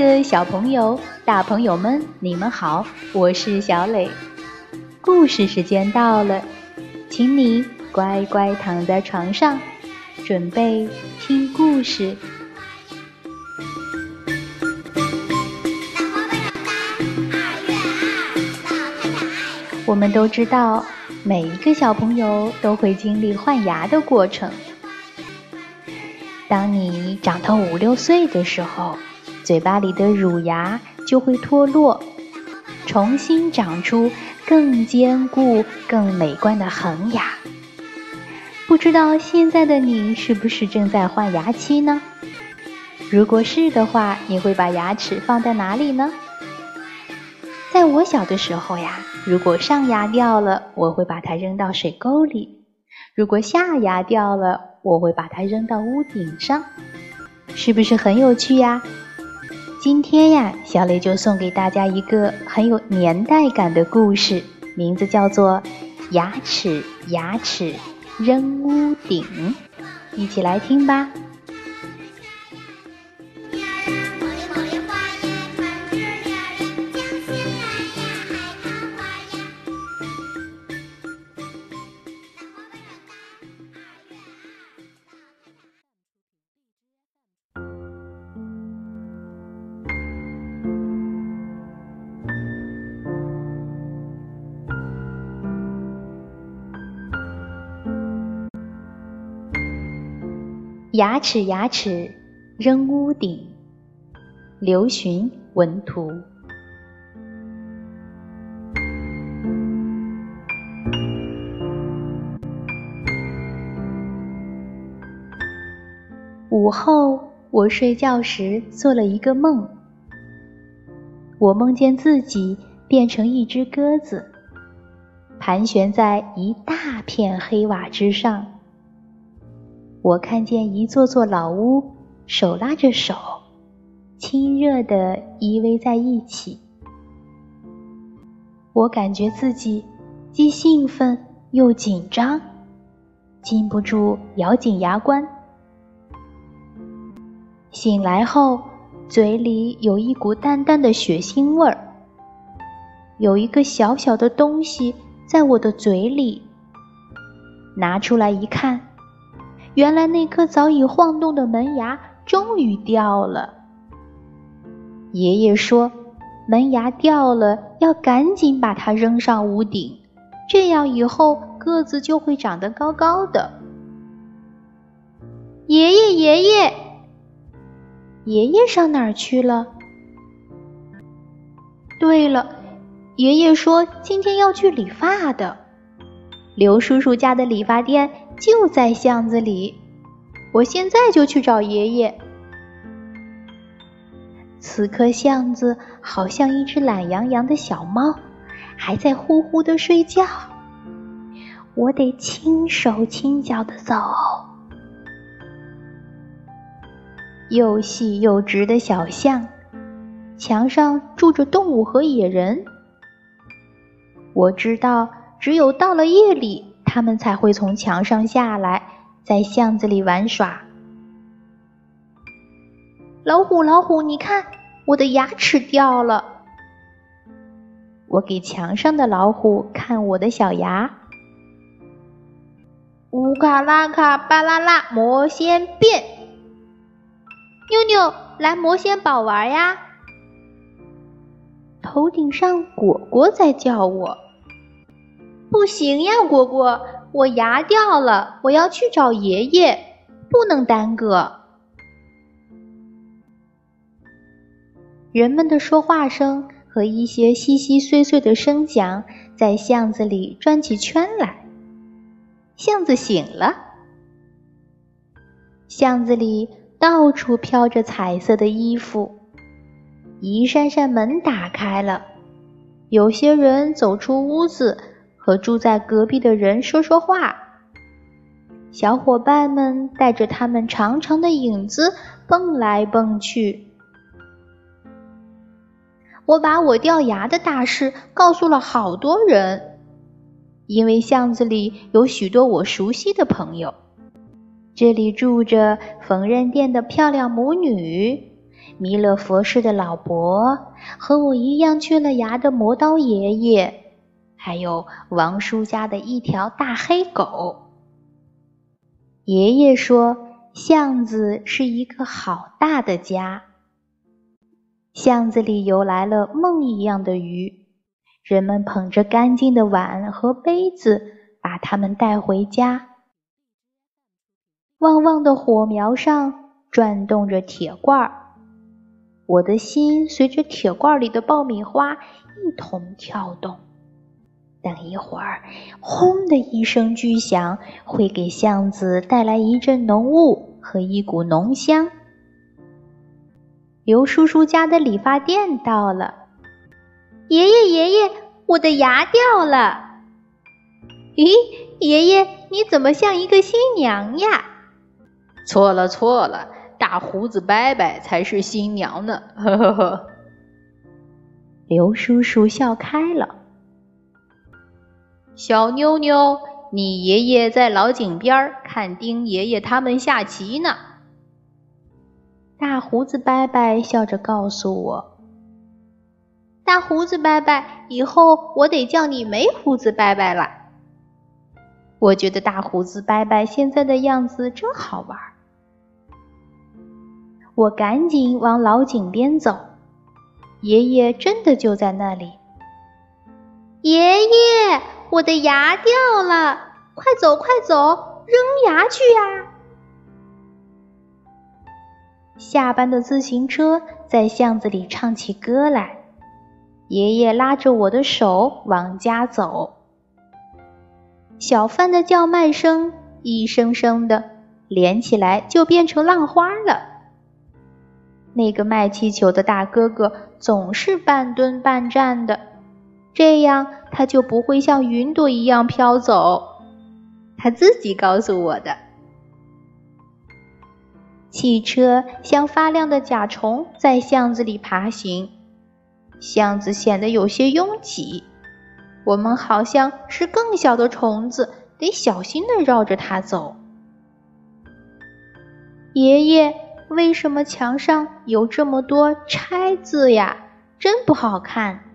的小朋友、大朋友们，你们好，我是小磊。故事时间到了，请你乖乖躺在床上，准备听故事。我们都知道，每一个小朋友都会经历换牙的过程。当你长到五六岁的时候，嘴巴里的乳牙就会脱落，重新长出更坚固、更美观的恒牙。不知道现在的你是不是正在换牙期呢？如果是的话，你会把牙齿放在哪里呢？在我小的时候呀，如果上牙掉了，我会把它扔到水沟里；如果下牙掉了，我会把它扔到屋顶上。是不是很有趣呀？今天呀，小磊就送给大家一个很有年代感的故事，名字叫做《牙齿牙齿扔屋顶》，一起来听吧。牙齿牙齿扔屋顶，刘询文图。午后，我睡觉时做了一个梦，我梦见自己变成一只鸽子，盘旋在一大片黑瓦之上。我看见一座座老屋，手拉着手，亲热地依偎在一起。我感觉自己既兴奋又紧张，禁不住咬紧牙关。醒来后，嘴里有一股淡淡的血腥味儿，有一个小小的东西在我的嘴里。拿出来一看。原来那颗早已晃动的门牙终于掉了。爷爷说：“门牙掉了，要赶紧把它扔上屋顶，这样以后个子就会长得高高的。”爷爷，爷爷，爷爷上哪儿去了？对了，爷爷说今天要去理发的，刘叔叔家的理发店。就在巷子里，我现在就去找爷爷。此刻巷子好像一只懒洋洋的小猫，还在呼呼的睡觉。我得轻手轻脚的走。又细又直的小巷，墙上住着动物和野人。我知道，只有到了夜里。他们才会从墙上下来，在巷子里玩耍。老虎，老虎，你看，我的牙齿掉了。我给墙上的老虎看我的小牙。乌卡拉卡巴拉拉，魔仙变。妞妞，来魔仙堡玩呀！头顶上果果在叫我。不行呀，果果，我牙掉了，我要去找爷爷，不能耽搁。人们的说话声和一些稀稀碎碎的声响在巷子里转起圈来。巷子醒了，巷子里到处飘着彩色的衣服，一扇扇门打开了，有些人走出屋子。和住在隔壁的人说说话，小伙伴们带着他们长长的影子蹦来蹦去。我把我掉牙的大事告诉了好多人，因为巷子里有许多我熟悉的朋友。这里住着缝纫店的漂亮母女，弥勒佛氏的老伯，和我一样缺了牙的磨刀爷爷，还有王叔家的一条大黑狗。爷爷说，巷子是一个好大的家。巷子里游来了梦一样的鱼，人们捧着干净的碗和杯子，把它们带回家。旺旺的火苗上转动着铁罐儿，我的心随着铁罐里的爆米花一同跳动。等一会儿，轰的一声巨响，会给巷子带来一阵浓雾和一股浓香。刘叔叔家的理发店到了，爷爷爷爷，我的牙掉了。咦，爷爷，你怎么像一个新娘呀？错了错了，大胡子伯伯才是新娘呢。呵呵呵。刘叔叔笑开了。小妞妞，你爷爷在老井边看丁爷爷他们下棋呢。大胡子伯伯笑着告诉我：“大胡子伯伯，以后我得叫你没胡子伯伯了。”我觉得大胡子伯伯现在的样子真好玩。我赶紧往老井边走，爷爷真的就在那里。爷爷，我的牙掉了，快走快走，扔牙去呀！下班的自行车在巷子里唱起歌来，爷爷拉着我的手往家走。小贩的叫卖声一声声的连起来，就变成浪花了。那个卖气球的大哥哥总是半蹲半站的，这样它就不会像云朵一样飘走。他自己告诉我的。汽车像发亮的甲虫在巷子里爬行，巷子显得有些拥挤。我们好像是更小的虫子，得小心的绕着它走。爷爷，为什么墙上有这么多“拆”字呀？真不好看。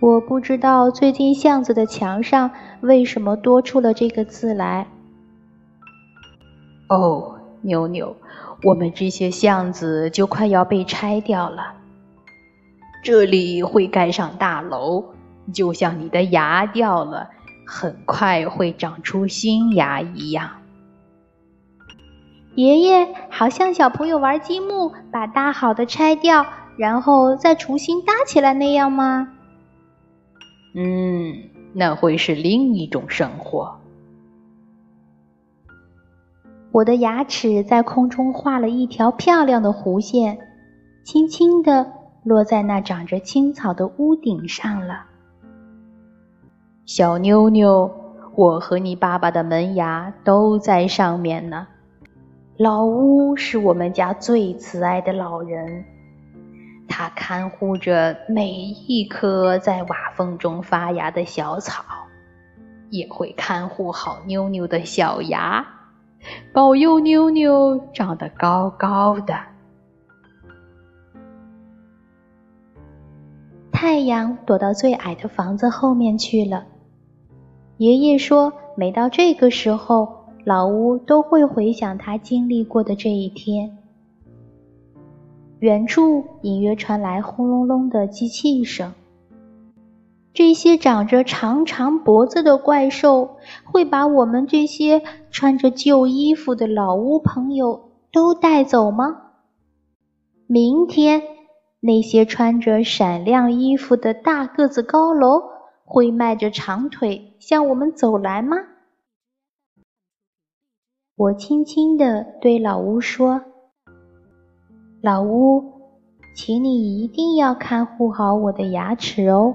我不知道最近巷子的墙上为什么多出了这个字来。哦。妞妞，我们这些巷子就快要被拆掉了，这里会盖上大楼，就像你的牙掉了，很快会长出新牙一样。爷爷，好像小朋友玩积木，把搭好的拆掉，然后再重新搭起来那样吗？嗯，那会是另一种生活。我的牙齿在空中画了一条漂亮的弧线，轻轻地落在那长着青草的屋顶上了。小妞妞，我和你爸爸的门牙都在上面呢。老屋是我们家最慈爱的老人，他看护着每一棵在瓦缝中发芽的小草，也会看护好妞妞的小牙。保佑妞妞长得高高的。太阳躲到最矮的房子后面去了。爷爷说，每到这个时候，老屋都会回想他经历过的这一天。远处隐约传来轰隆隆的机器声。这些长着长长脖子的怪兽会把我们这些穿着旧衣服的老屋朋友都带走吗？明天，那些穿着闪亮衣服的大个子高楼会迈着长腿向我们走来吗？我轻轻地对老屋说：“老屋，请你一定要看护好我的牙齿哦。”